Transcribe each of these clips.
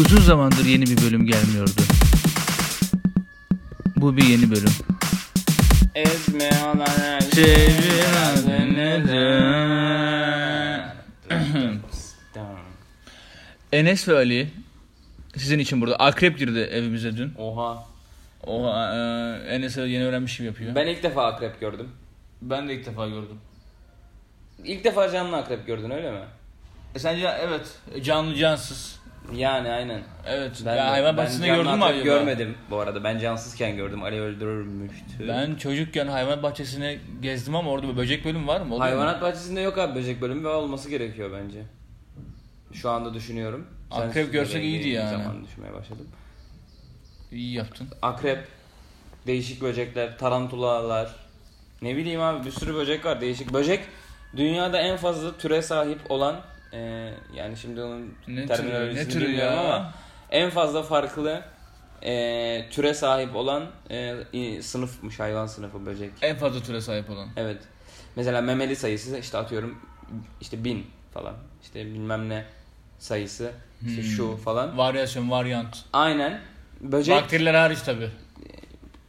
Uzun zamandır yeni bir bölüm gelmiyordu. Bu bir yeni bölüm. Ezme olan her Sevgin adı Enes ve Ali sizin için burada. Akrep girdi evimize dün. Oha. O e, Enes'e yeni öğrenmiş gibi yapıyor. Ben, Ben ilk defa akrep gördüm. ben de ilk defa gördüm. İlk defa canlı akrep gördün öyle mi? E sence evet canlı cansız. Yani aynen. Evet. Ben ya hayvan bahçesinde gördün mü akrep acaba? Görmedim bu arada. Ben cansızken gördüm. Ali öldürülmüştü. Ben çocukken hayvan bahçesine gezdim ama orada bir böcek bölümü var mı? Oluyor mu? Hayvanat bahçesinde yok abi böcek bölümü ve olması gerekiyor bence. Şu anda düşünüyorum. Akrep Sensiz görsek iyiydi yani. zaman düşünmeye başladım. İyi yaptın. Akrep, değişik böcekler, tarantulalar. Ne bileyim abi bir sürü böcek var değişik. Böcek dünyada en fazla türe sahip olan e, yani şimdi onun Ne terminolojisini türü- ne türü bilmiyorum ya? ama en fazla farklı e, türe sahip olan e, sınıfmış hayvan sınıfı böcek. En fazla türe sahip olan. Evet. Mesela memeli sayısı işte atıyorum işte bin falan. İşte bilmem ne sayısı işte Hmm. şu falan. Varyasyon, varyant. Aynen. Böcek Bakteriler hariç tabi.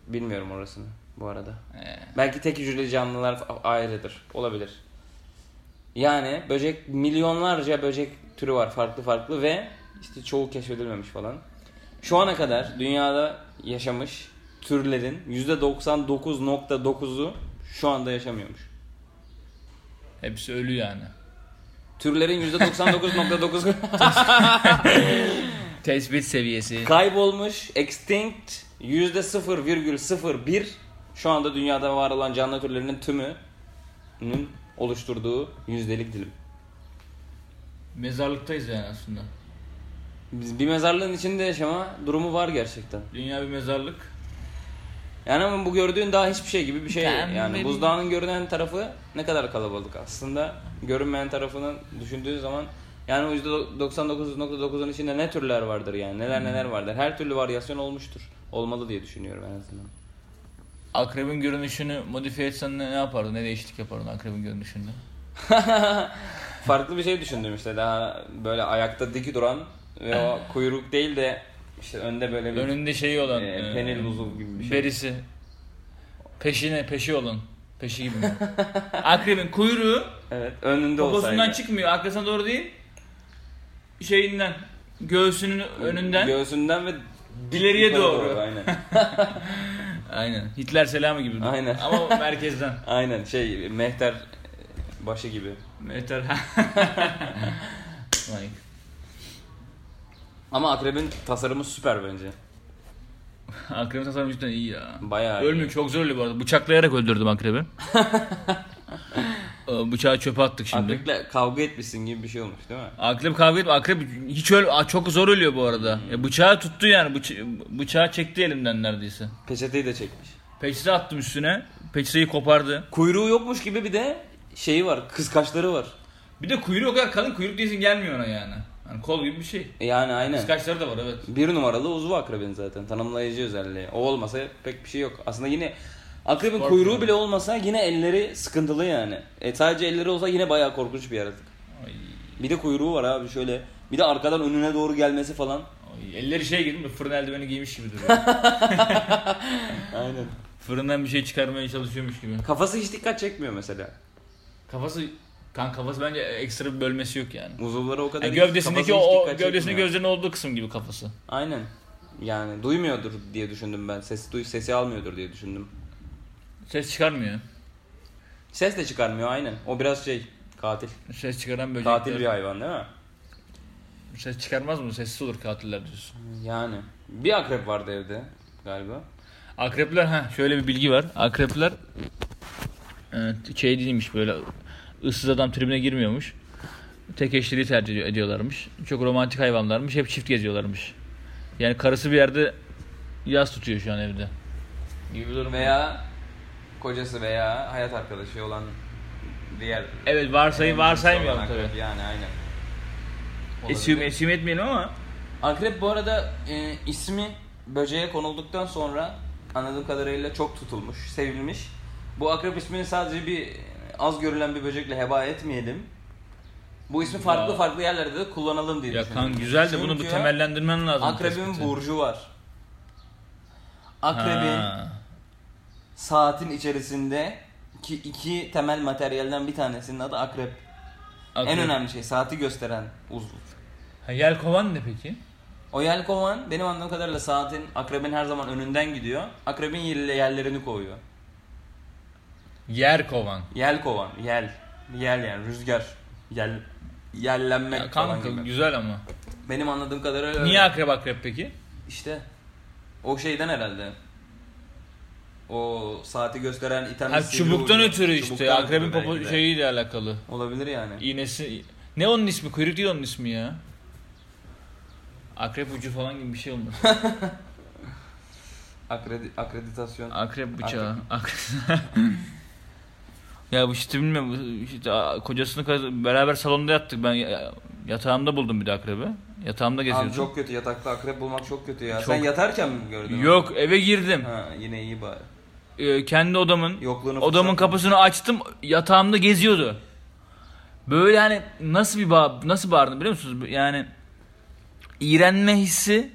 bilmiyorum orasını bu arada. Ee, Belki tek hücreli canlılar ayrıdır. Olabilir. Yani böcek milyonlarca böcek türü var farklı farklı ve işte çoğu keşfedilmemiş falan. Şu ana kadar dünyada yaşamış türlerin %99.9'u şu anda yaşamıyormuş. hepsi ölü yani. Türlerin %99.9'u Tespit seviyesi. kaybolmuş, extinct %0,01 şu anda dünyada var olan canlı türlerinin tümünün oluşturduğu yüzdelik dilim. Mezarlıktayız yani aslında. Biz bir mezarlığın içinde yaşama durumu var gerçekten. Dünya bir mezarlık. Yani ama bu gördüğün daha hiçbir şey gibi bir şey. Ben yani benim- buzdağının görünen tarafı ne kadar kalabalık aslında. Görünmeyen tarafını düşündüğün zaman yani o %99.9'un içinde ne türler vardır yani neler neler vardır. Her türlü varyasyon olmuştur. Olmalı diye düşünüyorum en azından. Akrebin görünüşünü modifiye etsen ne, ne yapardın? Ne değişiklik yapardın akrebin görünüşünde? Farklı bir şey düşündüm işte daha böyle ayakta dik duran ve o kuyruk değil de işte önde böyle bir Önünde şeyi olan. e, e, penil buzu gibi bir şey. Berisi. Peşine, peşi olan. Peşi gibi mi? Akrebin kuyruğu Evet önünde poposundan olsaydı. çıkmıyor. Arkasına doğru değil. Şeyinden. Göğsünün önünden. Göğsünden ve İleriye yukarı doğru. Aynen. Aynen. Hitler selamı gibi. Aynen. Ama merkezden. Aynen şey mehter başı gibi. Mehter. Vay. Ama akrebin tasarımı süper bence. Akrebin tasarımı cidden iyi ya. Bayağı iyi. Ölmüyor çok zor ölüyor bu arada. Bıçaklayarak öldürdüm akrebi. Ee, Bıçağı çöpe attık şimdi. Akreple kavga etmişsin gibi bir şey olmuş değil mi? Akrep kavga etme. Akrep hiç öl çok zor ölüyor bu arada. Ya bıçağı tuttu yani. Bıça- bıçağı çekti elimden neredeyse. Peçeteyi de çekmiş. Peçete attım üstüne. Peçeteyi kopardı. Kuyruğu yokmuş gibi bir de şeyi var. Kıskaçları var. Bir de kuyruğu o kadar kalın kuyruk değilsin gelmiyor ona yani. Hani kol gibi bir şey. E Yani aynen. Kıskaçları da var evet. Bir numaralı uzvu akrebin zaten. Tanımlayıcı özelliği. O olmasa pek bir şey yok. Aslında yine akrebin Korkunç. kuyruğu bile olmasa yine elleri sıkıntılı yani. E sadece elleri olsa yine bayağı korkunç bir yaratık. Ay, Bir de kuyruğu var abi şöyle. Bir de arkadan önüne doğru gelmesi falan. ay, elleri şey gibi mi? Fırın eldiveni giymiş gibi duruyor. Aynen. Fırından bir şey çıkarmaya çalışıyormuş gibi. Kafası hiç dikkat çekmiyor mesela. Kafası kan kafası bence ekstra bir bölmesi yok yani. Uzuvları o kadar Yani gövdesindeki o, gövdesinde gözlerinin olduğu kısım gibi kafası. Aynen. Yani duymuyordur diye düşündüm ben. Sesi duy sesi almıyordur diye düşündüm. Ses çıkarmıyor. Ses de çıkarmıyor aynen. O biraz şey katil. Ses çıkaran böcekler. Katil bir hayvan değil mi? Ses çıkarmaz mı? Sessiz olur katiller diyorsun. Yani. Bir akrep vardı evde galiba. Akrepler ha şöyle bir bilgi var. Akrepler evet, şey değilmiş böyle ıssız adam tribüne girmiyormuş. Tek eşliliği tercih ediyorlarmış. Çok romantik hayvanlarmış. Hep çift geziyorlarmış. Yani karısı bir yerde yaz tutuyor şu an evde. Gibi durum. Veya kocası veya hayat arkadaşı olan diğer Evet varsayı akrep tabii. Yani aynen. Olabilir. esim etmeyelim ama Akrep bu arada e, ismi böceğe konulduktan sonra anladığım kadarıyla çok tutulmuş, sevilmiş. Bu akrep ismini sadece bir az görülen bir böcekle heba etmeyelim. Bu ismi farklı Ya. farklı yerlerde de kullanalım diye Ya düşünüyorum. kan güzel de bunu bir temellendirmen lazım. Akrebin tespiti. burcu var. Akrebin Ha. Saatin içerisinde ki iki temel materyalden bir tanesinin adı akrep. Akrep. En önemli şey saati gösteren uzuv. Ha, yelkovan ne peki? O yelkovan benim anladığım kadarıyla saatin akrebin her zaman önünden gidiyor. Akrebin yerle yerlerini kovuyor. Yer kovan. Yel kovan, yel. Yel yani rüzgar. Yel yellenmek Ya falan kanka gibi. güzel ama. Benim anladığım kadarıyla öyle. Niye akrep akrep peki? İşte o şeyden herhalde. O saati gösteren iten Ha, çubuktan ucu. ötürü işte. Çubuktan Akrebin popo şeyiyle alakalı. Olabilir yani. İğnesi. Ne onun ismi? Kuyruk değil onun ismi ya. Akrep ucu falan gibi bir şey olmuş. Akredi, akreditasyon. Akrep bıçağı. Akrep. ya bu işte bilmiyorum. işte kocasını beraber salonda yattık. Ben ya- yatağımda buldum bir de akrebi. Yatağımda geziyordum. Abi çok kötü yatakta akrep bulmak çok kötü ya. Çok- Sen yatarken mi gördün? onu? Yok eve girdim. Ha yine iyi bari. Ee, kendi odamın Yokluğunu odamın fırsat- kapısını açtım. Yatağımda geziyordu. Böyle hani nasıl bir bağ, nasıl bağırdım biliyor musunuz? Yani iğrenme hissi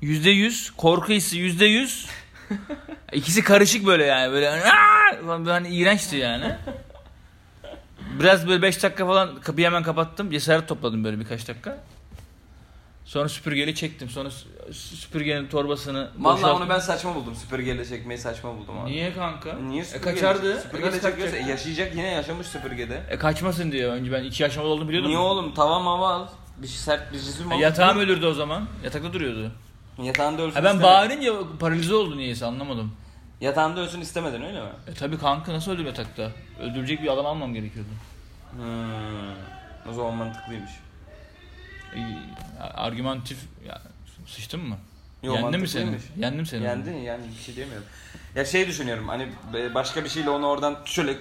yüzde yüz, korku hissi yüzde yüz. İkisi karışık böyle yani böyle "Aa!" falan böyle hani iğrençti yani. Biraz böyle 5 dakika falan kapıyı hemen kapattım. Cesaret topladım böyle birkaç dakika. Sonra süpürgeyle çektim. Sonra sü- süpürgenin torbasını Vallahi boşalttım. onu ben saçma buldum. Süpürgeyle çekmeyi saçma buldum abi. Niye kanka? Niye E süpürgeyle? kaçardı. Süpürgeyle Nasıl çekiyorsa kaçacak? e, yaşayacak yine yaşamış süpürgede. E kaçmasın diye önce ben iki yaşamalı olduğunu biliyordum. Niye oğlum tava mava al. Bir şey sert bir cisim E, al. yatağım ölürdü o zaman. Yatakta duruyordu. Yatağında ölsün Ha ben istemedin. bağırınca paralize oldu niyeyse anlamadım. Yatağında ölsün istemedin öyle mi? E tabi kanka nasıl öldüm yatakta? Öldürecek bir adam almam gerekiyordu. Hmm. O zaman mantıklıymış. E, argümantif ya, sıçtın mı? Yo, Yendim mi seni? Yendim seni. Yendin yani bir şey diyemiyorum. Ya şey düşünüyorum hani başka bir şeyle onu oradan şöyle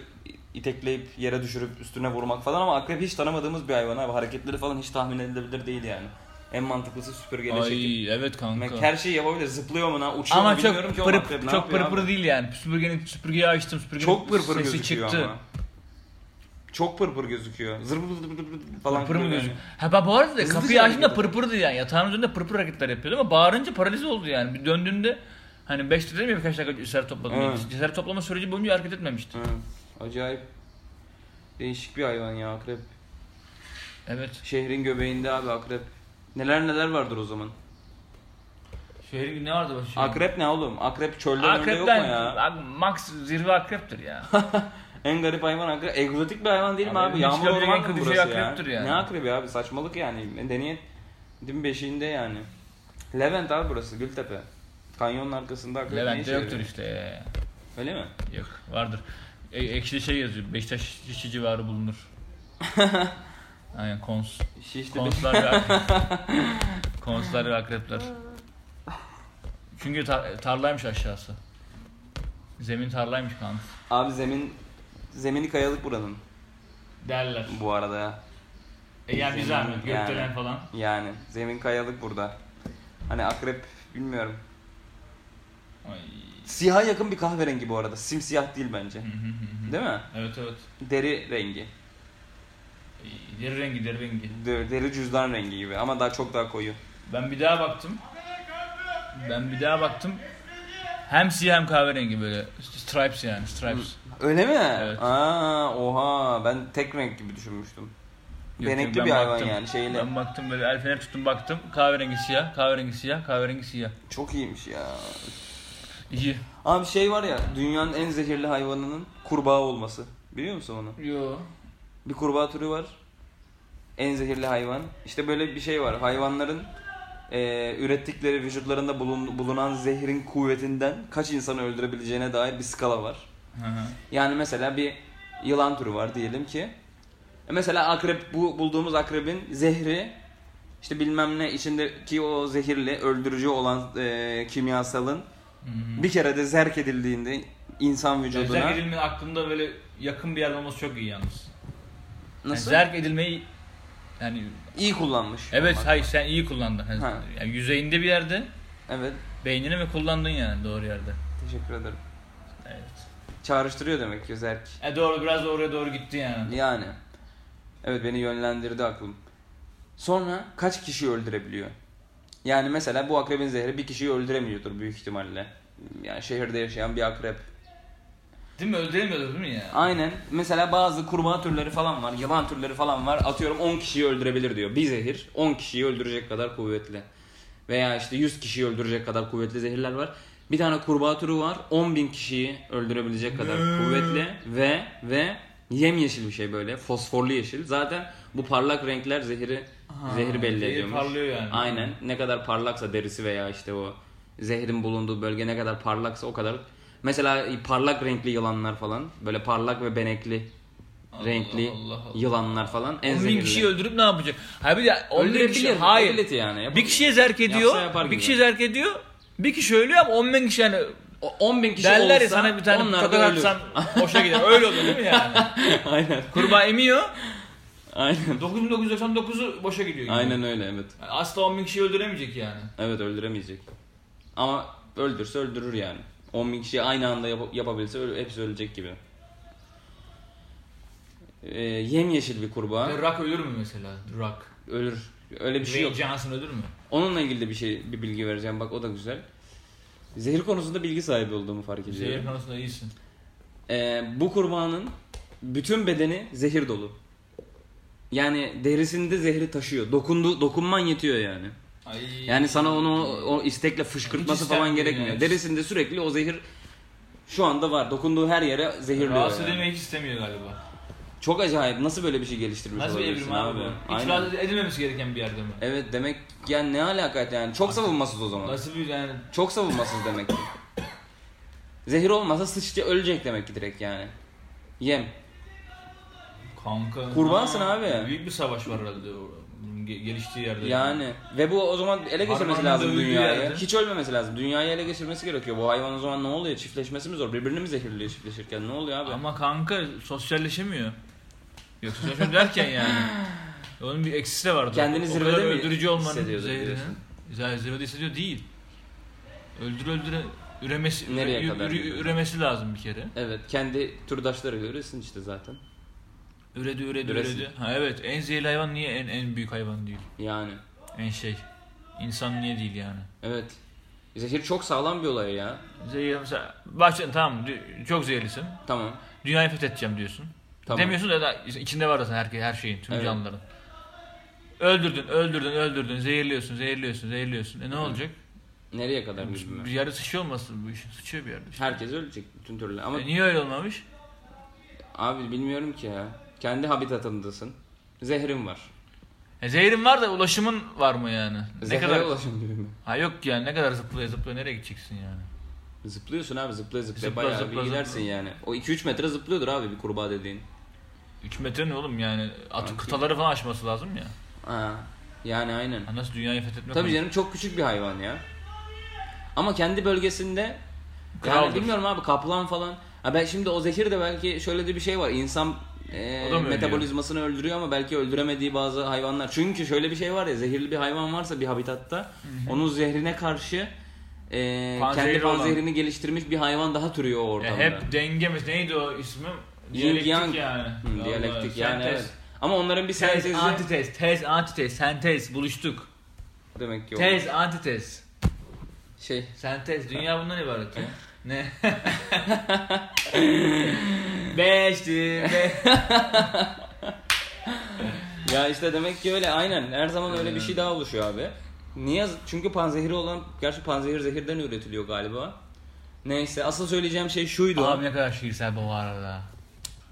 itekleyip yere düşürüp üstüne vurmak falan ama akrep hiç tanımadığımız bir hayvan abi. Hareketleri falan hiç tahmin edilebilir değil yani. En mantıklısı süpürgeyle çekip. Ay evet kanka. Mek- Her şeyi yapabilir. Zıplıyor mu lan? Uçuyor Ama mu çok bilmiyorum ki pırı, ne çok pırı pırı abi? değil yani. Süpürgenin süpürgeyi açtım süpürgenin Çok pırpır sesi çıktı. ama. Çok pırpır gözüküyor. Zır bır bır bır falan. Pırpır mı gözüküyor? Ha ben bu arada da kapıyı hareket açtığımda pırpırdı yani. Yatağın üzerinde pırpır hareketler yapıyordu ama bağırınca paralize oldu yani. Bir döndüğünde hani 5 dedim ya birkaç dakika cesaret topladım. Evet. Cesaret toplama süreci boyunca hareket etmemişti. Hı. Acayip değişik bir hayvan ya akrep. Evet. Şehrin göbeğinde abi akrep. Neler neler vardır o zaman. Şehrin ne vardı şey? Akrep ne oğlum? Akrep çölde önünde yok mu Akrepten ya? abi max zirve akreptir ya. En garip hayvan akrep. Egzotik bir hayvan değil mi Abi abi? Yağmur görebileceğin orman mı burası şey ya? yani. Ne akrebi abi? Saçmalık yani. Deneyet din beşiğinde yani. Levent abi burası Gültepe. Kanyonun arkasında akrep Levent'te yoktur işte. Öyle mi? Yok vardır. E, ekşide şey yazıyor. Beşiktaş Şişli civarı bulunur. Aynen kons. Şişli Konslar ve akrep. Konslar ve akrepler. Çünkü tar- tarlaymış aşağısı. Zemin tarlaymış kanka. Abi zemin zemini kayalık buranın Derler. bu arada ya. E yani bir zahmet. yani. Gökdelen falan. Yani zemin kayalık burada. Hani akrep bilmiyorum. Ay. Siyaha yakın bir kahverengi bu arada. Simsiyah değil bence. Hı hı hı hı. Değil mi? evet evet. Deri rengi. Deri rengi deri rengi. Deri, deri cüzdan rengi gibi ama daha çok daha koyu. Ben bir daha baktım. Ben bir daha baktım. Hem siyah hem kahverengi böyle. Stripes yani stripes. Öyle mi? Evet. Aa, oha ben tek renk gibi düşünmüştüm. Yok, Benekli ben bir hayvan baktım. yani şeyle. Ben baktım böyle el fener tuttum baktım. Kahverengi siyah, kahverengi siyah, kahverengi siyah. Çok iyiymiş ya. İyi. Abi şey var ya dünyanın en zehirli hayvanının kurbağa olması. Biliyor musun onu? Yo. Bir kurbağa türü var. En zehirli hayvan. İşte böyle bir şey var. Hayvanların eee, ürettikleri vücutlarında bulun- bulunan zehrin kuvvetinden kaç insanı öldürebileceğine dair bir skala var. Hı hı. Yani mesela bir yılan türü var diyelim ki. E Mesela akrep bu bulduğumuz akrebin zehri işte bilmem ne içindeki o zehirli öldürücü olan e, kimyasalın Hı hı. bir kere de zerk edildiğinde insan vücuduna Zerk edilmenin aklımda böyle yakın bir yerde olması çok iyi yalnız. Yani nasıl zerk edilmeyi yani iyi kullanmış. evet hayır sen iyi kullandın. Ha. Yani yüzeyinde bir yerde Evet. beynini mi kullandın yani doğru yerde. Teşekkür ederim. Evet. Çağrıştırıyor demek ki zerk. E doğru biraz oraya doğru gitti yani. Yani. Evet beni yönlendirdi aklım. Sonra kaç kişiyi öldürebiliyor? Yani mesela bu akrebin zehri bir kişiyi öldüremiyordur büyük ihtimalle. Yani şehirde yaşayan bir akrep. Değil mi? Öldüremiyordu değil mi ya? Aynen. Mesela bazı kurbağa türleri falan var, yılan türleri falan var. Atıyorum 10 kişiyi öldürebilir diyor. Bir zehir 10 kişiyi öldürecek kadar kuvvetli. Veya işte 100 kişiyi öldürecek kadar kuvvetli zehirler var. Bir tane kurbağa türü var. 10 bin kişiyi öldürebilecek kadar kuvvetli ve ve yemyeşil bir şey böyle. Fosforlu yeşil. Zaten bu parlak renkler zehri Ha, zehri belli zehir ediyormuş. parlıyor yani. Aynen. Ne kadar parlaksa derisi veya işte o zehrin bulunduğu bölge ne kadar parlaksa o kadar. Mesela parlak renkli yılanlar falan, böyle parlak ve benekli Allah renkli Allah Allah. yılanlar falan en 10 bin kişiyi öldürüp ne yapacak? Hayır bir de 10 bin Öldürebilir. kişi hayır. yani. Bir kişiye zerk ediyor. Bir kişiye zerk ediyor. Bir kişi ölüyor ama 10 bin kişi yani O 10 bin kişi derler ya olsa sana bir tane onlar tokat da ölür. atsan boşa gider. Öyle oluyor değil mi yani? Aynen. Kurbağa emiyor. Aynen. 9999'u boşa gidiyor. gibi. Aynen öyle evet. Yani asla 10 bin kişiyi öldüremeyecek yani. Evet öldüremeyecek. Ama öldürse öldürür yani. 10 bin kişi aynı anda yap- yapabilse öl- hepsi ölecek gibi. Ee, yemyeşil bir kurbağa. Ve Rock ölür mü mesela? Rock. Ölür. Öyle bir şey Dwayne yok. Johnson ölür mü? Onunla ilgili de bir şey bir bilgi vereceğim. Bak o da güzel. Zehir konusunda bilgi sahibi olduğumu fark ediyorum. Zehir konusunda iyisin. Ee, bu kurbanın bütün bedeni zehir dolu. Yani derisinde zehri taşıyor. Dokundu, dokunman yetiyor yani. Ay. Yani sana onu o istekle fışkırtması Hiç falan gerekmiyor. yani. Derisinde sürekli o zehir şu anda var. Dokunduğu her yere zehirliyor. Rahatsız yani. edilmeyi hiç istemiyor galiba. Çok acayip. Nasıl böyle bir şey geliştirmiş Nasıl bir evrim abi bu? Hiç edilmemesi gereken bir yerde mi? Evet demek yani ne alaka yani. Çok savunmasız o zaman. Nasıl bir yani Çok savunmasız demek ki. Zehir olmasa sıçça ölecek demek ki direkt yani. Yem. kanka. Kurbansın Ha, abi. Büyük bir savaş var herhalde o ge- geliştiği yerde. Yani ve bu o zaman ele geçirmesi lazım dünyayı. yerde. Hiç ölmemesi lazım. Dünyayı ele geçirmesi gerekiyor. Bu hayvan o zaman ne oluyor? Çiftleşmesi mi zor? Birbirini mi zehirliyor çiftleşirken? Ne oluyor abi? Ama kanka sosyalleşemiyor. Yok sosyalleşemiyor derken yani. Onun bir eksisi de vardı. Kendini o zirvede kadar mi öldürücü olmanın? Ya zirvede hissediyor değil. Öldür öldüre üremesi Nereye üre- kadar üre- gidiyor? üremesi lazım bir kere. Evet. Kendi türdaşları görüyorsun işte zaten. Üredi üredi Üresin. üredi. Ha evet en zehirli hayvan niye en en büyük hayvan değil? Yani. En şey. İnsan niye değil yani? Evet. Zehir çok sağlam bir olay ya. Zehir mesela başladın tamam çok zehirlisin. Tamam. Dünyayı fethedeceğim diyorsun. Tamam. Demiyorsun da da içinde var zaten her, her şeyin, tüm Evet. canlıların. Öldürdün, öldürdün, öldürdün, zehirliyorsun, zehirliyorsun, zehirliyorsun. E ne olacak? Nereye kadar Bir bilmiyorum. yerde sıçıyor olmasın bu iş? Sıçıyor bir yerde. işte. Herkes ölecek bütün türlü. Ama E niye öyle olmamış? abi bilmiyorum ki ya. Kendi habitatındasın. Zehrin var. E zehirin var da ulaşımın var mı yani? Ne Zehre kadar? ulaşım gibi mi? Ha yok yani ne kadar zıplaya zıplaya nereye gideceksin yani? Zıplıyorsun abi zıplaya zıplaya Zıpla, bayağı zıpla, bir gidersin zıpla. yani. O 2-3 metre zıplıyordur abi bir kurbağa dediğin. 3 metre ne oğlum yani? At, Kanki. kıtaları falan aşması lazım ya. Ha, yani aynen. Ha, nasıl dünyayı fethetmek Tabii canım çok küçük bir hayvan ya. Ama kendi bölgesinde yani Kraldır. bilmiyorum abi kaplan falan. Ha ben şimdi o zehir de belki şöyle de bir şey var. İnsan e, ölüyor? metabolizmasını öldürüyor ama belki öldüremediği bazı hayvanlar. Çünkü şöyle bir şey var ya zehirli bir hayvan varsa bir habitatta onun zehrine karşı e, kendi olan. panzehirini geliştirmiş bir hayvan daha türüyor E, ortamda. hep denge mi? Neydi o ismi? Diyalektik yang. yani. Hı, diyalektik yani sentez. evet. Ama onların bir Tez, sentezi antitez, tez, antitez, sentez buluştuk. demek ki o. Tez, antitez. Şey Sentez, dünya bundan ibaret ya. Ne? Beşti, be. Ya işte demek ki öyle aynen. Her zaman öyle bir şey daha oluşuyor abi. Niye? Çünkü panzehiri olan, gerçi panzehir zehirden üretiliyor galiba. Neyse asıl söyleyeceğim şey şuydu. Abi ne kadar şiirsel bu arada.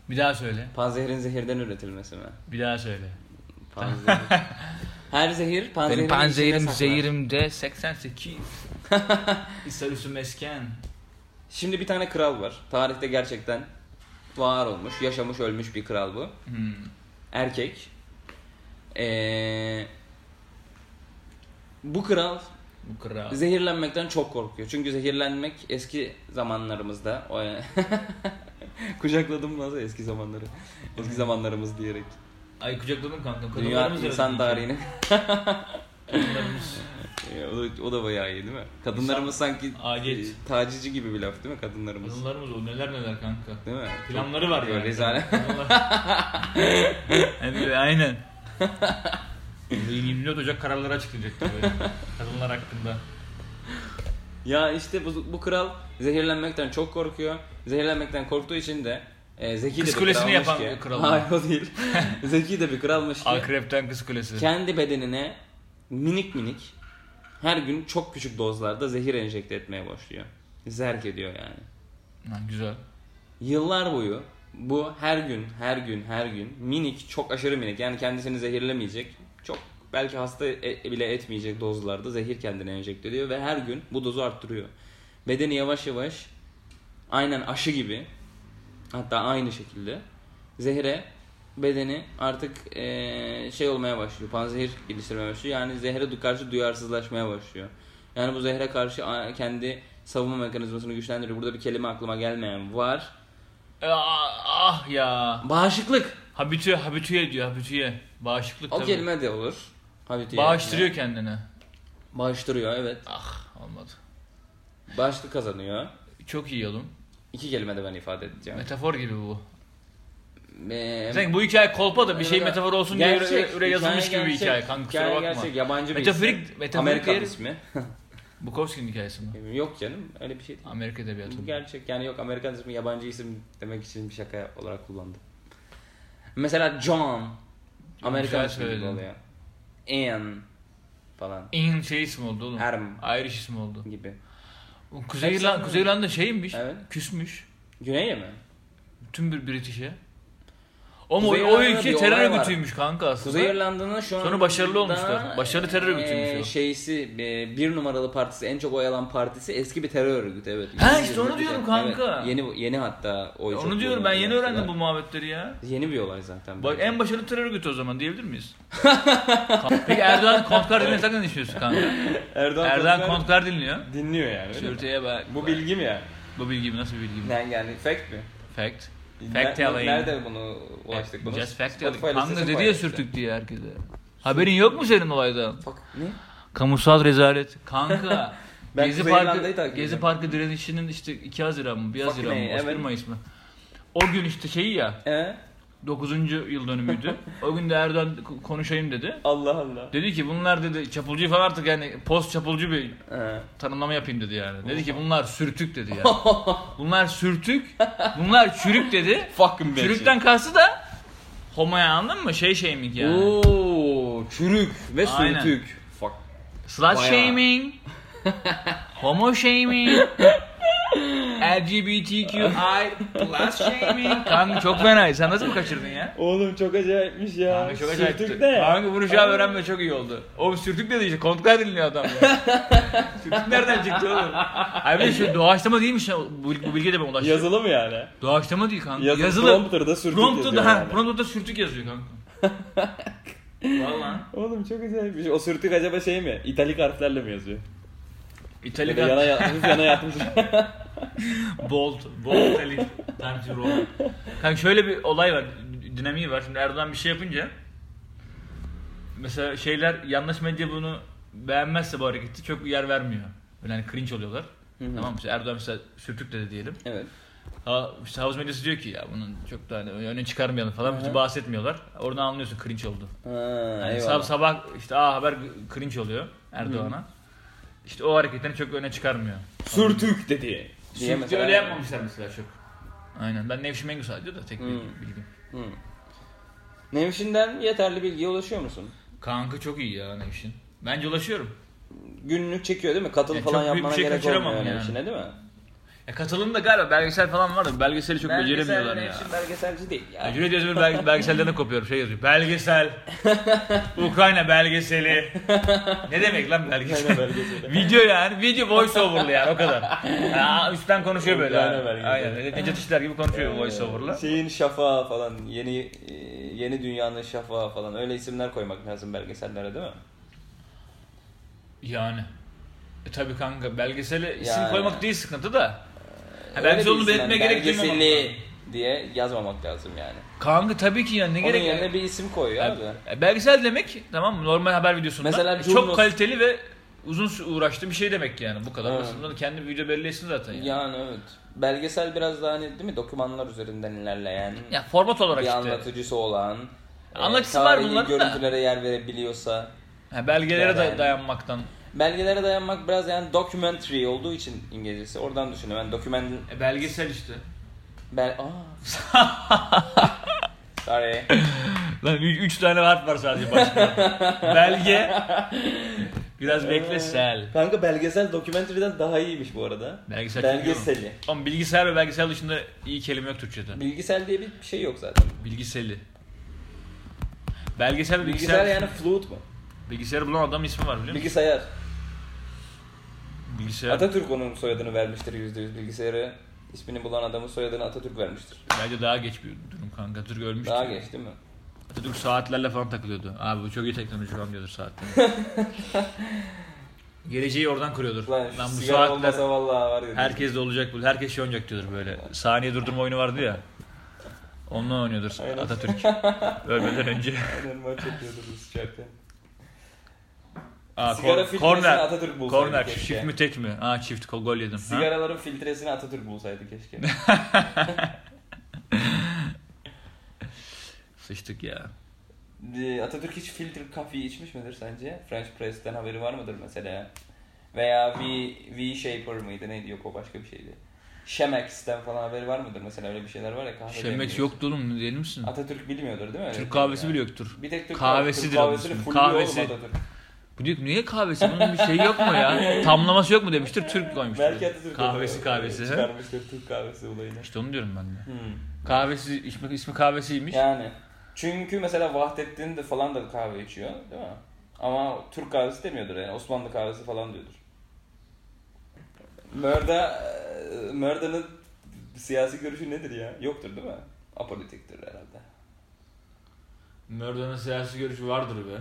Bir daha söyle. Panzehirin zehirden üretilmesi mi? Bir daha söyle. Panzehir. Her zehir panzehirin Benim panzehirim zehirimde 88. İsarüsü mesken. Şimdi bir tane kral var. Tarihte gerçekten var olmuş, yaşamış, ölmüş bir kral bu. Hmm. Erkek. Ee, bu kral Bu kral. Zehirlenmekten çok korkuyor. Çünkü zehirlenmek eski zamanlarımızda o kucakladım nasıl eski zamanları. Eski zamanlarımız diyerek. Ay kucakladım kanka. Dünya insan tarihini. Kadınlarımız. Ya, o, da, o da bayağı iyi değil mi? Kadınlarımız sanki Acil. e, tacici gibi bir laf değil mi kadınlarımız? Kadınlarımız o neler neler kanka. Değil mi? Planları var yani. Rezalet. Evet, aynen. 24 Ocak kararları açıklayacaktı böyle. Kadınlar hakkında. Ya işte bu, bu kral zehirlenmekten çok korkuyor. Zehirlenmekten korktuğu için de e, zeki Kız de bir kralmış yapan ki. kral. Hayır o değil. zeki de bir kralmış ki. Akrepten kız kulesi. kendi bedenine minik minik her gün çok küçük dozlarda zehir enjekte etmeye başlıyor. Zerk ediyor yani. Ha, güzel. Yıllar boyu bu her gün, her gün, her gün minik, çok aşırı minik yani kendisini zehirlemeyecek, çok belki hasta e- bile etmeyecek dozlarda zehir kendine enjekte ediyor ve her gün bu dozu arttırıyor. Bedeni yavaş yavaş aynen aşı gibi hatta aynı şekilde zehre bedeni artık eee, şey olmaya başlıyor. Panzehir geliştirmeye başlıyor. Yani zehre karşı duyarsızlaşmaya başlıyor. Yani bu zehre karşı kendi savunma mekanizmasını güçlendiriyor. Burada bir kelime aklıma gelmeyen var. Ah, ah ya. Bağışıklık. Habitüye, habitüye diyor habitüye. Bağışıklık O tabii. kelime de olur. Habitiye. Bağıştırıyor kendine. Bağıştırıyor evet. Ah olmadı. Bağışıklık kazanıyor. Çok iyi oğlum. İki kelime de ben ifade edeceğim. Metafor gibi bu. Ee, Sen bu hikaye kolpa da bir şey metafor olsun diye gerçek, öyle, öyle yazılmış hikaye gibi bir hikaye kanka kusura bakma. gerçek, yabancı bir Metaforik- isim. metaforik Amerikan değeri- ismi. Bukowski'nin hikayesi mi? Yok canım öyle bir şey değil. Amerika edebiyatı. Bu gerçek yani yok Amerikan ismi yabancı isim demek için bir şaka olarak kullandım. Mesela John Amerikan ismi gibi oluyor. Anne falan İn şey ismi oldu oğlum. Erm Irish ismi oldu. gibi. Kuzey, İrlanda. Kuzey İrlanda şeymiş. Evet. Küsmüş. Güney'e mi? Tüm bir British'e. O mu? Kuzey O İrlanda'da ülke terör var. örgütüymüş kanka aslında. Kuzey İrlanda'nın şu an Sonra başarılı olmuşlar. Başarılı terör örgütüymüş o. Şeysi e, bir numaralı partisi en çok oy alan partisi eski bir terör örgütü evet. Ha, işte onu diyorum kanka. Evet, yeni yeni hatta oy Onu diyorum ben yeni öğrendim da. bu muhabbetleri ya. Yeni bir olay zaten. Bak en başarılı terör örgütü o zaman diyebilir miyiz? Peki Erdoğan Kontkar dinlersen ne düşünüyorsun kanka? Erdoğan, Erdoğan Kontkar dinliyor. dinliyor yani. Sürtüye bak. Bu bilgi mi yani? Bu bilgi mi? Nasıl bir bilgi mi? Yani, yani fact mi? Fact. Ne- Fact telling. Nerede bunu ulaştık bunu? Just fact Spotify telling. Kanka listesi mi dedi ya paylaştı? sürtük diye herkese. Haberin yok mu senin olaydan? Fuck, ne? Kamusal rezalet. Kanka. Ben Gezi Parkı, Gezi. Parkı direnişinin işte 2 Haziran mı 1 Fuck Haziran mı me, 31 evet. Mayıs mı? O gün işte şeyi ya Ee? 9. yıl dönümüydü. o gün de Erdoğan konuşayım dedi. Allah Allah. Dedi ki bunlar dedi çapulcu falan artık yani post çapulcu bir tanımlama yapayım dedi yani. Dedi ki bunlar sürtük dedi yani. bunlar sürtük, bunlar çürük dedi. Fucking. Çürükten kastı da homoya anladın mı? Şey shaming yani. Oo, çürük ve Aynen. sürtük. Fuck. Slut Bayağı. shaming, homo shaming, LGBTQI plus shaming. Kanka çok fena. Sen nasıl mı kaçırdın ya? Oğlum çok acayipmiş ya. Kanka çok acayip. Sürtük ne? Kanka bunu şu an öğrenme çok iyi oldu. O sürtük dedi işte. Kontkar dinliyor adam ya. sürtük nereden çıktı oğlum? Hayır bir de şu doğaçlama değilmiş. ya. Bu, bu bilgi de ben ulaştım. Yazılı mı yani? Doğaçlama değil kanka. Yazılı. Yazılı. Prompter'da sürtük Prompter'da, yazıyor ha, yani. prompter'da sürtük yazıyor kanka. Valla. Oğlum çok acayipmiş. O sürtük acaba şey mi? İtalik harflerle mi yazıyor? İtalyan Böyle yana yatmış, yana yatmış. Bolt, bolt elif, times roll. Kanka şöyle bir olay var, dinamiği var. Şimdi Erdoğan bir şey yapınca mesela şeyler yanlış medya bunu beğenmezse bu hareketi çok yer vermiyor. Böyle hani cringe oluyorlar. Hı hı. Tamam mı? İşte Erdoğan mesela sürtük dedi diyelim. evet. Ha, işte havuz medyası diyor ki ya bunun çok da hani öne çıkarmayalım falan. Hiç Hı hı. bahsetmiyorlar. Oradan anlıyorsun cringe oldu. Ha, Yani sab- sabah işte aa haber cringe oluyor Erdoğan'a. İşte o hareketlerini çok öne çıkarmıyor. Sürtük dedi. Diye mesela- öyle yapmamışlar mesela çok. Aynen. Ben Nevşin Mengü sadece da tek Hmm. bilgi- bilgim. Hı. Nevşin'den yeterli bilgiye ulaşıyor musun? Kanka çok iyi ya Nevşin. Bence ulaşıyorum. Günlük çekiyor değil mi? Katıl Ya falan büyük bir yapmana şey gerek kaçıramam olmuyor yani. Nevşin'e değil mi? Ya katılım da galiba belgesel falan var da belgeseli çok beceremiyorlar ya. Nevşin belgeselci değil ya. ya Cüneyt Yazır belge, belgesellerine kopuyorum şey yazıyor. Belgesel. Ukrayna belgeseli. ne demek lan belgesel? Belgeseli. Video yani. Video voice over'lı yani o kadar. Ya, üstten konuşuyor böyle. Ukrayna yani. belgeseli. Aynen. Necdet İşler gibi konuşuyor voice over'la. Şeyin şafağı falan, yeni e, yeni dünyanın şafağı falan öyle isimler koymak lazım belgesellere değil mi? Yani. E tabi kanka belgesele isim Yani. koymak değil sıkıntı da. Öyle belgesel bir olduğunu isim, belirtmeye yani diye yazmamak lazım yani. Kanka tabii ki yani ne Onun gerek yerine bir isim koy Ya, abi. e, belgesel demek tamam mı? Normal haber videosunda Mesela çok Curnos- kaliteli ve uzun sü- uğraştığı bir şey demek yani bu kadar. Evet. basit. Bunu kendi video belli etsin zaten yani. Ya, Yani evet. Belgesel biraz daha hani değil mi? Dokümanlar üzerinden ilerleyen. format olarak bir işte. anlatıcısı olan. Anlatıcısı e, var tarihi bunların da. görüntülere yer verebiliyorsa. Ha, belgelere Yani. da dayanmaktan. Belgelere dayanmak biraz yani documentary olduğu için İngilizcesi. Oradan düşünüyorum. Ben document... E, belgesel işte. Bel... Aa. Sorry. Lan 3 tane harf var sadece başta. Belge. Biraz bekle sel. Kanka belgesel documentary'den daha iyiymiş bu arada. Belgesel Belgeseli. Ama bilgisayar ve belgesel dışında iyi kelime yok Türkçe'de. Bilgisel diye bir şey yok zaten. Bilgiseli. Belgesel ve Bilgisayar bilgisayar. yani flute mu? Bilgisayarı bulan adamın ismi var biliyor musun? Bilgisayar. Bilgisayar. Atatürk onun soyadını vermiştir yüzde yüz bilgisayarı. ismini bulan adamın soyadını Atatürk vermiştir. Bence daha geç bir durum kanka. Atatürk ölmüştü. Daha geç değil mi? Atatürk saatlerle falan takılıyordu. Abi bu çok iyi teknoloji falan diyordur saatler. Geleceği oradan kuruyordur. Lan, Lan bu saatler vallahi var ya. herkes de olacak bu. Herkes şey oynayacak diyordur böyle. Saniye durdurma oyunu vardı ya. Onunla oynuyordur Aynen. Atatürk. Ölmeden önce. Aynen maç yapıyordu bu sıcakta. Aa, Sigara kor- filtresini korner. Atatürk bulsaydı Korner. keşke. Çift mi tek mi? Aa çift kol gol yedim. Ha? Sigaraların filtresini Atatürk bulsaydı keşke. Sıçtık ya. Ee, Atatürk hiç filtre kahve içmiş midir sence? French Press'ten haberi var mıdır mesela? Veya V, v Shaper mıydı neydi yok o başka bir şeydi. Chemex'ten falan haberi var mıdır mesela öyle bir şeyler var ya kahve Şemex demliyoruz. yoktu oğlum değil misin? Atatürk bilmiyordur değil mi? Öyle Türk bir kahvesi şey bile yoktur. Bir tek Türk Kahvesidir Türk fulluyor oğlum Kahvesi. Atatürk. Bu diyor ki niye kahvesi? Bunun bir şeyi yok mu ya? Tamlaması yok mu demiştir. Türk koymuştur. Belki Atatürk Kahvesi kahvesi. Çıkarmıştır Türk kahvesi olayını. İşte onu diyorum ben de. Hmm. Kahvesi ismi, ismi kahvesiymiş. Yani çünkü mesela Vahdettin de falan da kahve içiyor değil mi? Ama Türk kahvesi demiyordur yani Osmanlı kahvesi falan diyordur. Mörda, e, Mörda'nın siyasi görüşü nedir ya? Yoktur değil mi? Apolitiktir herhalde. Mördan'ın siyasi görüşü vardır be.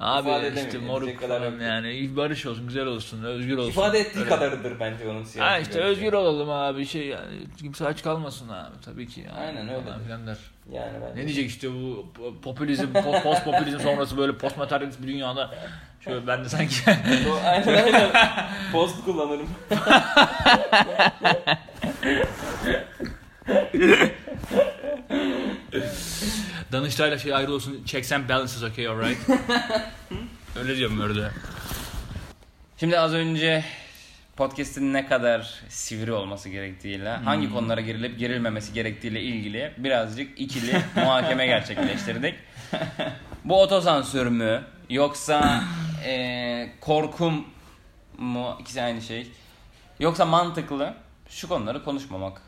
Abi İfade işte moruk falan yani barış olsun, güzel olsun, özgür olsun. İfade ettiği Öyle. kadarıdır bence onun siyasi Ha işte özgür olalım abi şey yani kimse aç kalmasın abi tabii ki. Yani, Aynen öyle. falan der. Yani ben Ne diyecek işte bu popülizm, po- post popülizm sonrası böyle post materyalist bir dünyada şöyle ben de sanki aynen aynen. Post kullanırım. Danıştay'la şey ayrı olsun checks and balances okay alright. Öyle diyorum orada. Şimdi az önce podcast'in ne kadar sivri olması gerektiğiyle, hangi konulara girilip girilmemesi gerektiğiyle ilgili birazcık ikili muhakeme gerçekleştirdik. Bu otosansür mü yoksa eee, korkum mu ikisi aynı şey yoksa mantıklı şu konuları konuşmamak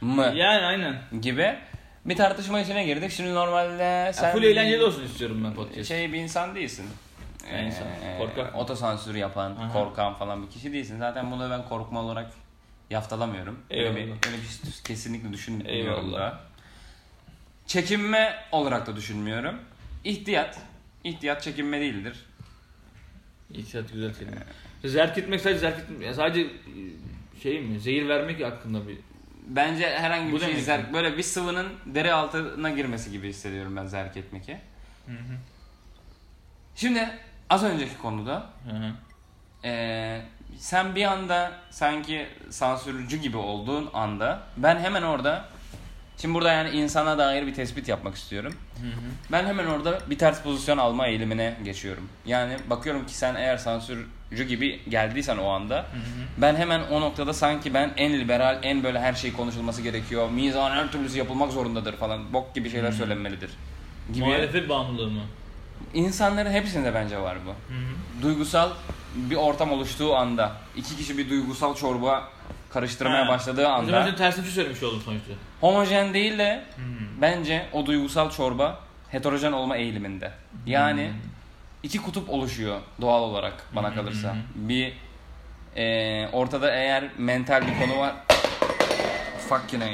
mı Yani aynen. gibi bir tartışma içine girdik. Şimdi normalde sen full eğlenceli olsun istiyorum ben podcast. şey bir insan değilsin. İnsan? Korkak mı? Otosansür yapan, Aha. korkan falan bir kişi değilsin. Zaten bunu ben korkma olarak yaftalamıyorum. Öyle bir, Eyvallah. öyle bir şey kesinlikle düşünmüyorum Eyvallah. da. Çekinme olarak da düşünmüyorum. İhtiyat. İhtiyat çekinme değildir. İhtiyat güzel kelime. Zerk etmek sadece zerk etmek. Sadece e, şey mi? Zehir vermek hakkında bir. Bence herhangi Bu bir şey demek zerk, mi? böyle bir sıvının deri altına girmesi gibi hissediyorum ben zerk etmeki. Şimdi az önceki konuda Hı hı. Ee, sen bir anda sanki sansürcü gibi olduğun anda ben hemen orada şimdi burada yani insana dair bir tespit yapmak istiyorum. Ben hemen orada bir ters pozisyon alma eğilimine geçiyorum. Yani bakıyorum ki sen eğer sansürcü gibi geldiysen o anda ben hemen o noktada sanki ben en liberal, en böyle her şey konuşulması gerekiyor. Mizan her türlüsü yapılmak zorundadır falan. Bok gibi şeyler söylenmelidir. Gibi. Muhalefet bağımlılığı mı? İnsanların hepsinde bence var bu duygusal bir ortam oluştuğu anda iki kişi bir duygusal çorba karıştırmaya Ha. başladığı anda sen tersine bir şey söylemiş oldum sonuçta. homojen değil de bence o duygusal çorba heterojen olma eğiliminde. Yani iki kutup oluşuyor doğal olarak bana kalırsa. Bir e, ortada eğer mental bir konu var fucking A.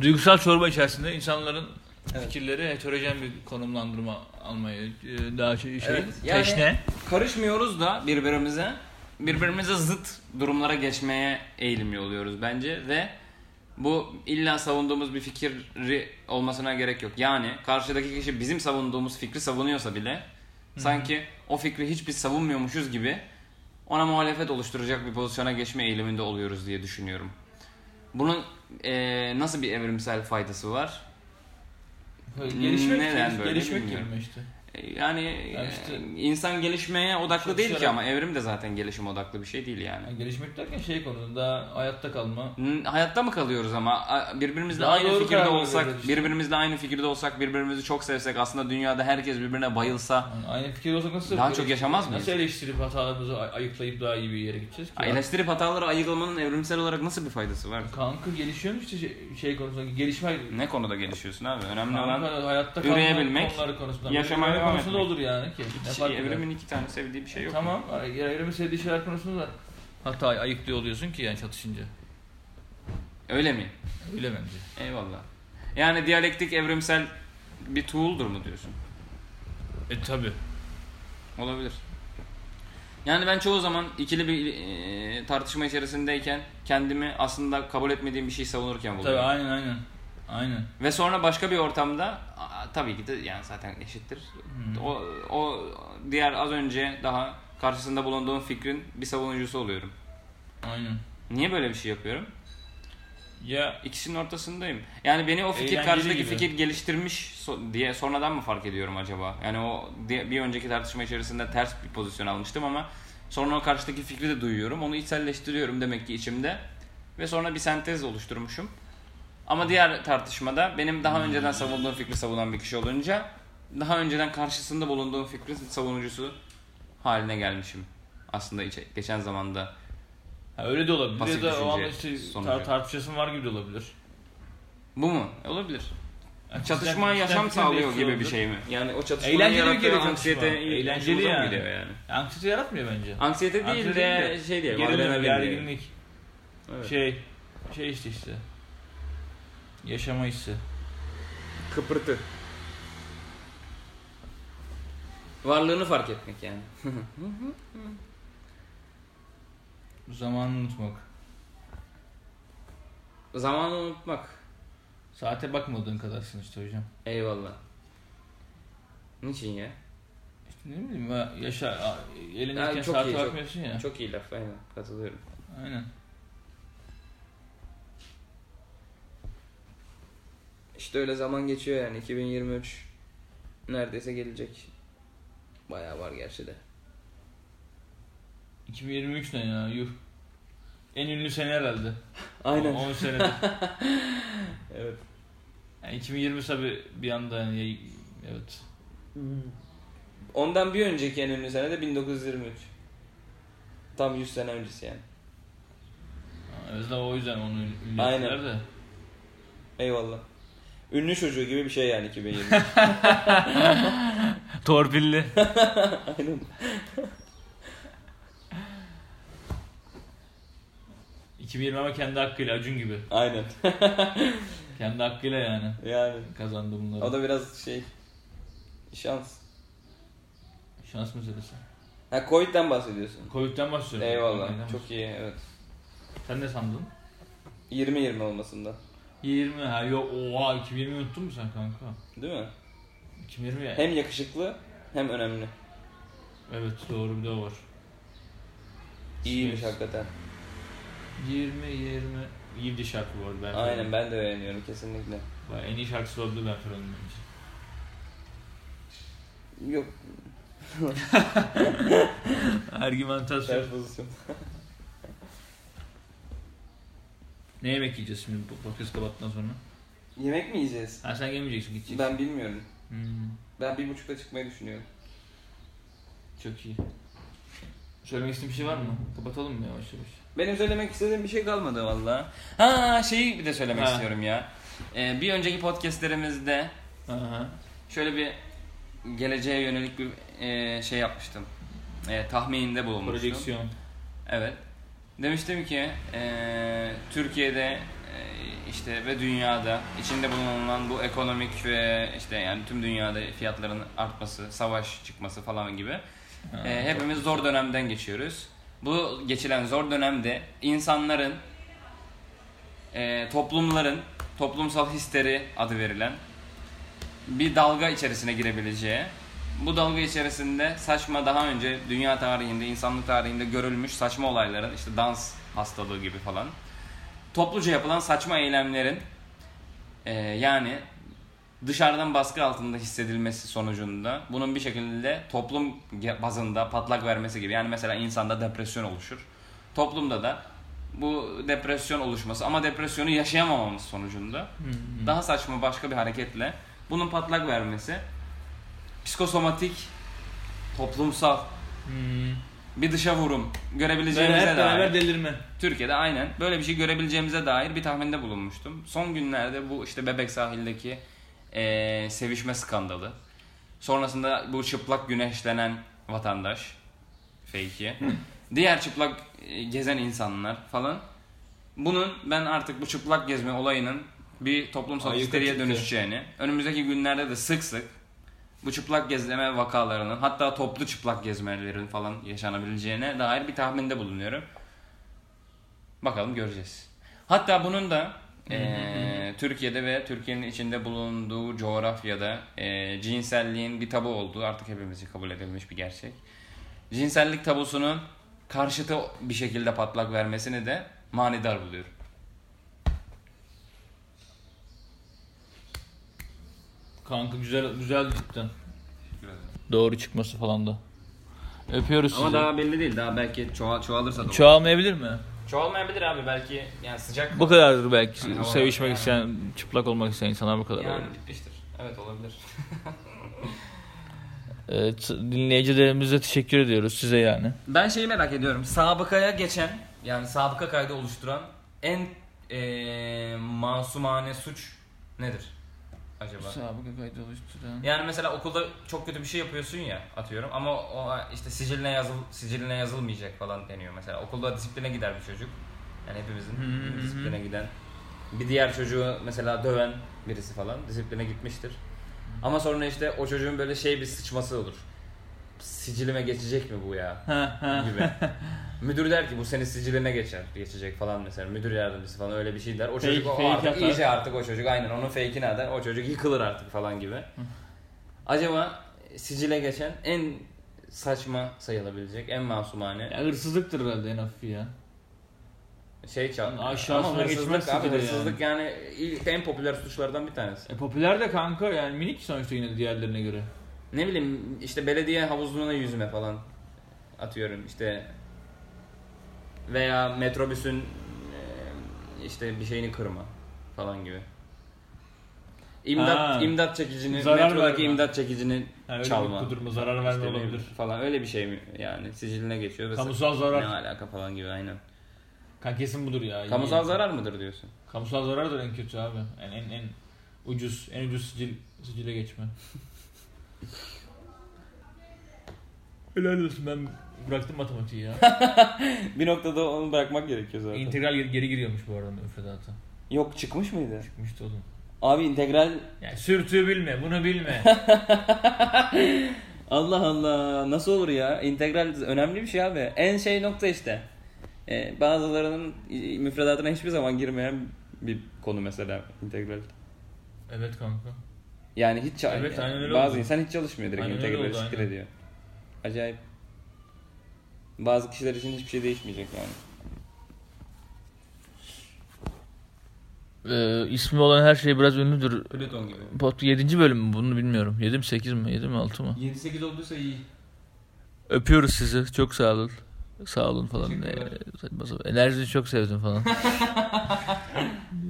Duygusal çorba içerisinde insanların fikirleri heterojen bir konumlandırma almayı e, daha şey, şey Evet, yani- teşne. Karışmıyoruz da birbirimize. Birbirimize zıt durumlara geçmeye eğilimli oluyoruz bence ve bu illa savunduğumuz bir fikri olmasına gerek yok. Yani karşıdaki kişi bizim savunduğumuz fikri savunuyorsa bile Sanki o fikri hiç biz savunmuyormuşuz gibi ona muhalefet oluşturacak bir pozisyona geçme eğiliminde oluyoruz diye düşünüyorum. Bunun eee, nasıl bir evrimsel faydası var? Gelişmek, Neden böyle gelişmek bilmiyorum. işte. Yani Ya e, işte- insan gelişmeye odaklı değil ki Çalışarak- ama evrim de zaten gelişim odaklı bir şey değil yani. Yani gelişmek derken şey konusunda hayatta kalma. N- Hayatta mı kalıyoruz ama birbirimizle Daha aynı fikirde olsak, işte. birbirimizle aynı fikirde olsak, birbirimizi çok sevsek aslında dünyada herkes birbirine bayılsa Yani aynı fikir olsak nasıl Daha çok yaşamaz mıyız? Nasıl eleştirip hatalarımızı ay- ayıklayıp daha iyi bir yere gideceğiz ki? eleştirip hataları ayıklamanın evrimsel olarak nasıl bir faydası var? Kanka gelişiyorsun işte şey, şey konusunda gelişme Ne konuda gelişiyorsun abi? Önemli olan Kanka, hayatta kalma üreyebilmek, Üreme devam konusunda etmek. olur yani ki. Fark eder? evrimin iki tane sevdiği bir şey yok. mu? Tamam. Evrimin sevdiği şeyler konusunda da hata ayıklıyor oluyorsun ki yani çatışınca. Öyle mi? Öyle bence. Eyvallah. Yani diyalektik evrimsel bir tool'dur mu diyorsun? E tabi. Olabilir. Yani ben çoğu zaman ikili bir e, tartışma içerisindeyken kendimi aslında kabul etmediğim bir şey savunurken buluyorum. aynen aynen. Aynen. Ve sonra başka bir ortamda tabii ki de yani zaten eşittir. Hmm. O, o diğer az önce daha karşısında bulunduğum fikrin bir savunucusu oluyorum. Aynen. Niye böyle bir şey yapıyorum? Ya İkisinin ortasındayım. Yani beni o fikir karşıdaki gibi. fikir geliştirmiş so- diye sonradan mı fark ediyorum acaba? Yani o bir önceki tartışma içerisinde ters bir pozisyon almıştım ama sonra o karşıdaki fikri de duyuyorum. Onu içselleştiriyorum demek ki içimde. Ve sonra bir sentez oluşturmuşum. Ama diğer tartışmada benim daha önceden savunduğum fikri savunan bir kişi olunca daha önceden karşısında bulunduğum fikrin savunucusu haline gelmişim. Aslında içe- geçen zamanda. ha, öyle de olabilir. Pasif ya da o anda işte sonucu. tar- tartışasın var gibi de olabilir. Bu mu? E, Olabilir. Yani Çatışma kişiden- yaşam kişiden sağlıyor fikir gibi bir şey mi? Yani o çatışmanın Eğlenceli bir yarattığı kere çatışma. anksiyete Eğlenceli hoşumuza mı yani. gidiyor yani? Anksiyete yaratmıyor bence. Anksiyete değil Anksiyete de değil de şey diye. Gerilim, adrenalin diye. gerginlik. Evet. Şey, şey işte işte. Yaşama hissi. Kıpırtı. Varlığını fark etmek yani. Zamanı unutmak. Zamanı unutmak. Saate bakmadığın kadarsın işte hocam. Eyvallah. Niçin ya? İşte ne bileyim ya, yaşa, eğlenirken çok saate iyi, çok- bakmıyorsun ya. Çok iyi laf aynen katılıyorum. Aynen. İşte öyle zaman geçiyor yani 2023 neredeyse gelecek. Bayağı var gerçi de. 2023 ne ya yuh. En ünlü sene herhalde. Aynen. 10 senedir. Evet. Yani 2020 tabi bir anda yani evet. Ondan bir önceki en ünlü sene de 1923. Tam 100 sene öncesi yani. Evet o yüzden onu ünlü Aynen. de. Eyvallah. Ünlü çocuğu gibi bir şey yani 2020. Torpilli. Aynen. 2020 ama kendi hakkıyla Acun gibi. Aynen. Kendi hakkıyla yani Yani. kazandı bunları. O da biraz şey şans. Şans meselesi. Ha Covid'den bahsediyorsun. Covid'den bahsediyorum. Eyvallah. Covid'den Çok iyi evet. Sen ne sandın? 20-20 olmasında. 20 ha yok oha 2020 unuttun mu sen kanka? Değil mi? 2020 ya. Hem yakışıklı hem önemli. Evet doğru bir de o var. İyiymiş hakikaten. 20 20 iyi bir şarkı bu arada ben. Aynen ben de beğeniyorum kesinlikle. Bayağı En iyi şarkısı oldu ben Ferhan'ın bence. Yok Argümantasyon. ters pozisyon. Ne yemek yiyeceğiz şimdi bu podcast kapattıktan sonra? Yemek mi yiyeceğiz? Ha sen gelmeyeceksin gideceksin. Ben bilmiyorum. Hmm, Ben bir buçukta çıkmayı düşünüyorum. çok iyi. Söylemek istediğin bir şey var mı? Kapatalım mı yavaş yavaş? Benim söylemek istediğim bir şey kalmadı valla. Ha şeyi bir de söylemek Ha. istiyorum ya. Ee, bir önceki podcastlerimizde Aha. şöyle bir geleceğe yönelik bir e, şey yapmıştım. E, tahmininde bulunmuştum. Projeksiyon. Evet. Demiştim ki e, Türkiye'de e, işte ve dünyada içinde bulunan bu ekonomik ve işte yani tüm dünyada fiyatların artması, savaş çıkması falan gibi Ha, e, hepimiz zor dönemden geçiyoruz. Bu geçilen zor dönemde insanların e, toplumların toplumsal histeri adı verilen bir dalga içerisine girebileceği bu dalga içerisinde saçma daha önce dünya tarihinde, insanlık tarihinde görülmüş saçma olayların işte dans hastalığı gibi falan topluca yapılan saçma eylemlerin e, yani dışarıdan baskı altında hissedilmesi sonucunda bunun bir şekilde toplum bazında patlak vermesi gibi. Yani mesela insanda depresyon oluşur. Toplumda da bu depresyon oluşması ama depresyonu yaşayamamamız sonucunda daha saçma başka bir hareketle bunun patlak vermesi psikosomatik toplumsal Hmm. bir dışa vurum Böyle görebileceğimize hep dair. beraber delirme. Türkiye'de aynen böyle bir şey görebileceğimize dair bir tahminde bulunmuştum. Son günlerde bu işte Bebek sahildeki eee, sevişme skandalı. Sonrasında bu çıplak güneşlenen vatandaş fake'i. Diğer çıplak e, gezen insanlar falan. Bunun ben artık bu çıplak gezme olayının bir toplumsal Ayyuka histeriye dönüşeceğini, önümüzdeki günlerde de sık sık bu çıplak gezleme vakalarının hatta toplu çıplak gezmelerin falan yaşanabileceğine dair bir tahminde bulunuyorum. Bakalım göreceğiz. Hatta bunun da eee, Türkiye'de ve Türkiye'nin içinde bulunduğu coğrafyada eee, cinselliğin bir tabu olduğu artık hepimizce kabul edilmiş bir gerçek. Cinsellik tabusunun karşıtı bir şekilde patlak vermesini de manidar buluyorum. Kanka güzel güzel cidden. Doğru çıkması falan da. Öpüyoruz Ama sizi. daha belli değil. Daha belki çoğal, çoğalırsa da olur. Çoğalmayabilir mi? Çoğalmayabilir abi belki yani sıcak Bu kadardır belki. Yani hava- Sevişmek yani. isteyen, çıplak olmak isteyen insanlar bu kadar. yani olur. bitmiştir. Evet olabilir. Evet, dinleyicilerimize teşekkür ediyoruz size yani. Ben şeyi merak ediyorum. Sabıkaya geçen yani sabıka kaydı oluşturan en eee masumane suç nedir acaba? Sabıka kaydı oluşturan. Yani mesela okulda çok kötü bir şey yapıyorsun ya atıyorum ama o işte siciline yazıl siciline yazılmayacak falan deniyor mesela. Okulda disipline gider bir çocuk. Yani hepimizin disipline giden. Bir diğer çocuğu mesela döven birisi falan disipline gitmiştir. Ama sonra işte o çocuğun böyle şey bir sıçması olur. Sicilime geçecek mi bu ya? Gibi. Müdür der ki bu senin siciline geçer, geçecek falan mesela. Müdür yardımcısı falan öyle bir şey der. O Fake- çocuk o fake artık atar. iyice artık o çocuk aynen onun fake'ini atar. O çocuk yıkılır artık falan gibi. Acaba sicile geçen en saçma sayılabilecek, en masumane Ya hırsızlıktır herhalde en hafifi ya. şey çal. Aşağısına Ama hırsızlık abi hırsızlık yani. ilk en popüler suçlardan bir tanesi. E popüler de kanka yani minik sonuçta yine diğerlerine göre. Ne bileyim işte belediye havuzluğuna yüzme falan atıyorum işte veya metrobüsün işte bir şeyini kırma falan gibi. İmdat Ha. imdat çekicini Zarar metrodaki verme. imdat çekicini Ha, öyle çalma. bir zarar İşte verme ne olabilir. falan öyle bir şey mi yani siciline geçiyor ve Kamusal zarar. ne alaka falan gibi aynen. Kanka kesin budur ya. Kamusal İyi. zarar mıdır diyorsun? Kamusal zarardır en kötü abi. En en en ucuz en ucuz sicil sicile geçme. Helal olsun ben bıraktım matematiği ya. bir noktada onu bırakmak gerekiyor zaten. İntegral geri, geri giriyormuş bu arada müfredata. Yok çıkmış mıydı? Çıkmıştı oğlum. Abi integral Yani sürtüğü bilme bunu bilme. Allah Allah nasıl olur ya? İntegral önemli bir şey abi. En şey nokta işte. Ee, bazılarının müfredatına hiçbir zaman girmeyen bir konu mesela integral. evet kanka. Yani hiç Evet, aynen öyle bazı oldu. insan hiç çalışmıyor direkt Aynen öyle integrali oldu, siktir aynen. ediyor. Acayip. Bazı kişiler için hiçbir şey değişmeyecek yani. Ee, ismi olan her şey biraz ünlüdür. Plüton gibi. Pot 7. bölüm mü bunu bilmiyorum. 7 mi 8 mi 7 mi 6 mı? 7-8 olduysa iyi. Öpüyoruz sizi. Çok sağ olun. Sağ olun falan. Ee, saçma sapan. Enerjini çok sevdim falan.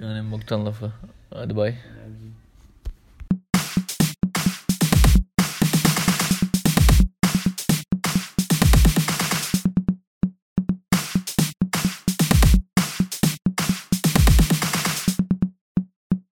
yani boktan lafı. Hadi bay. Yani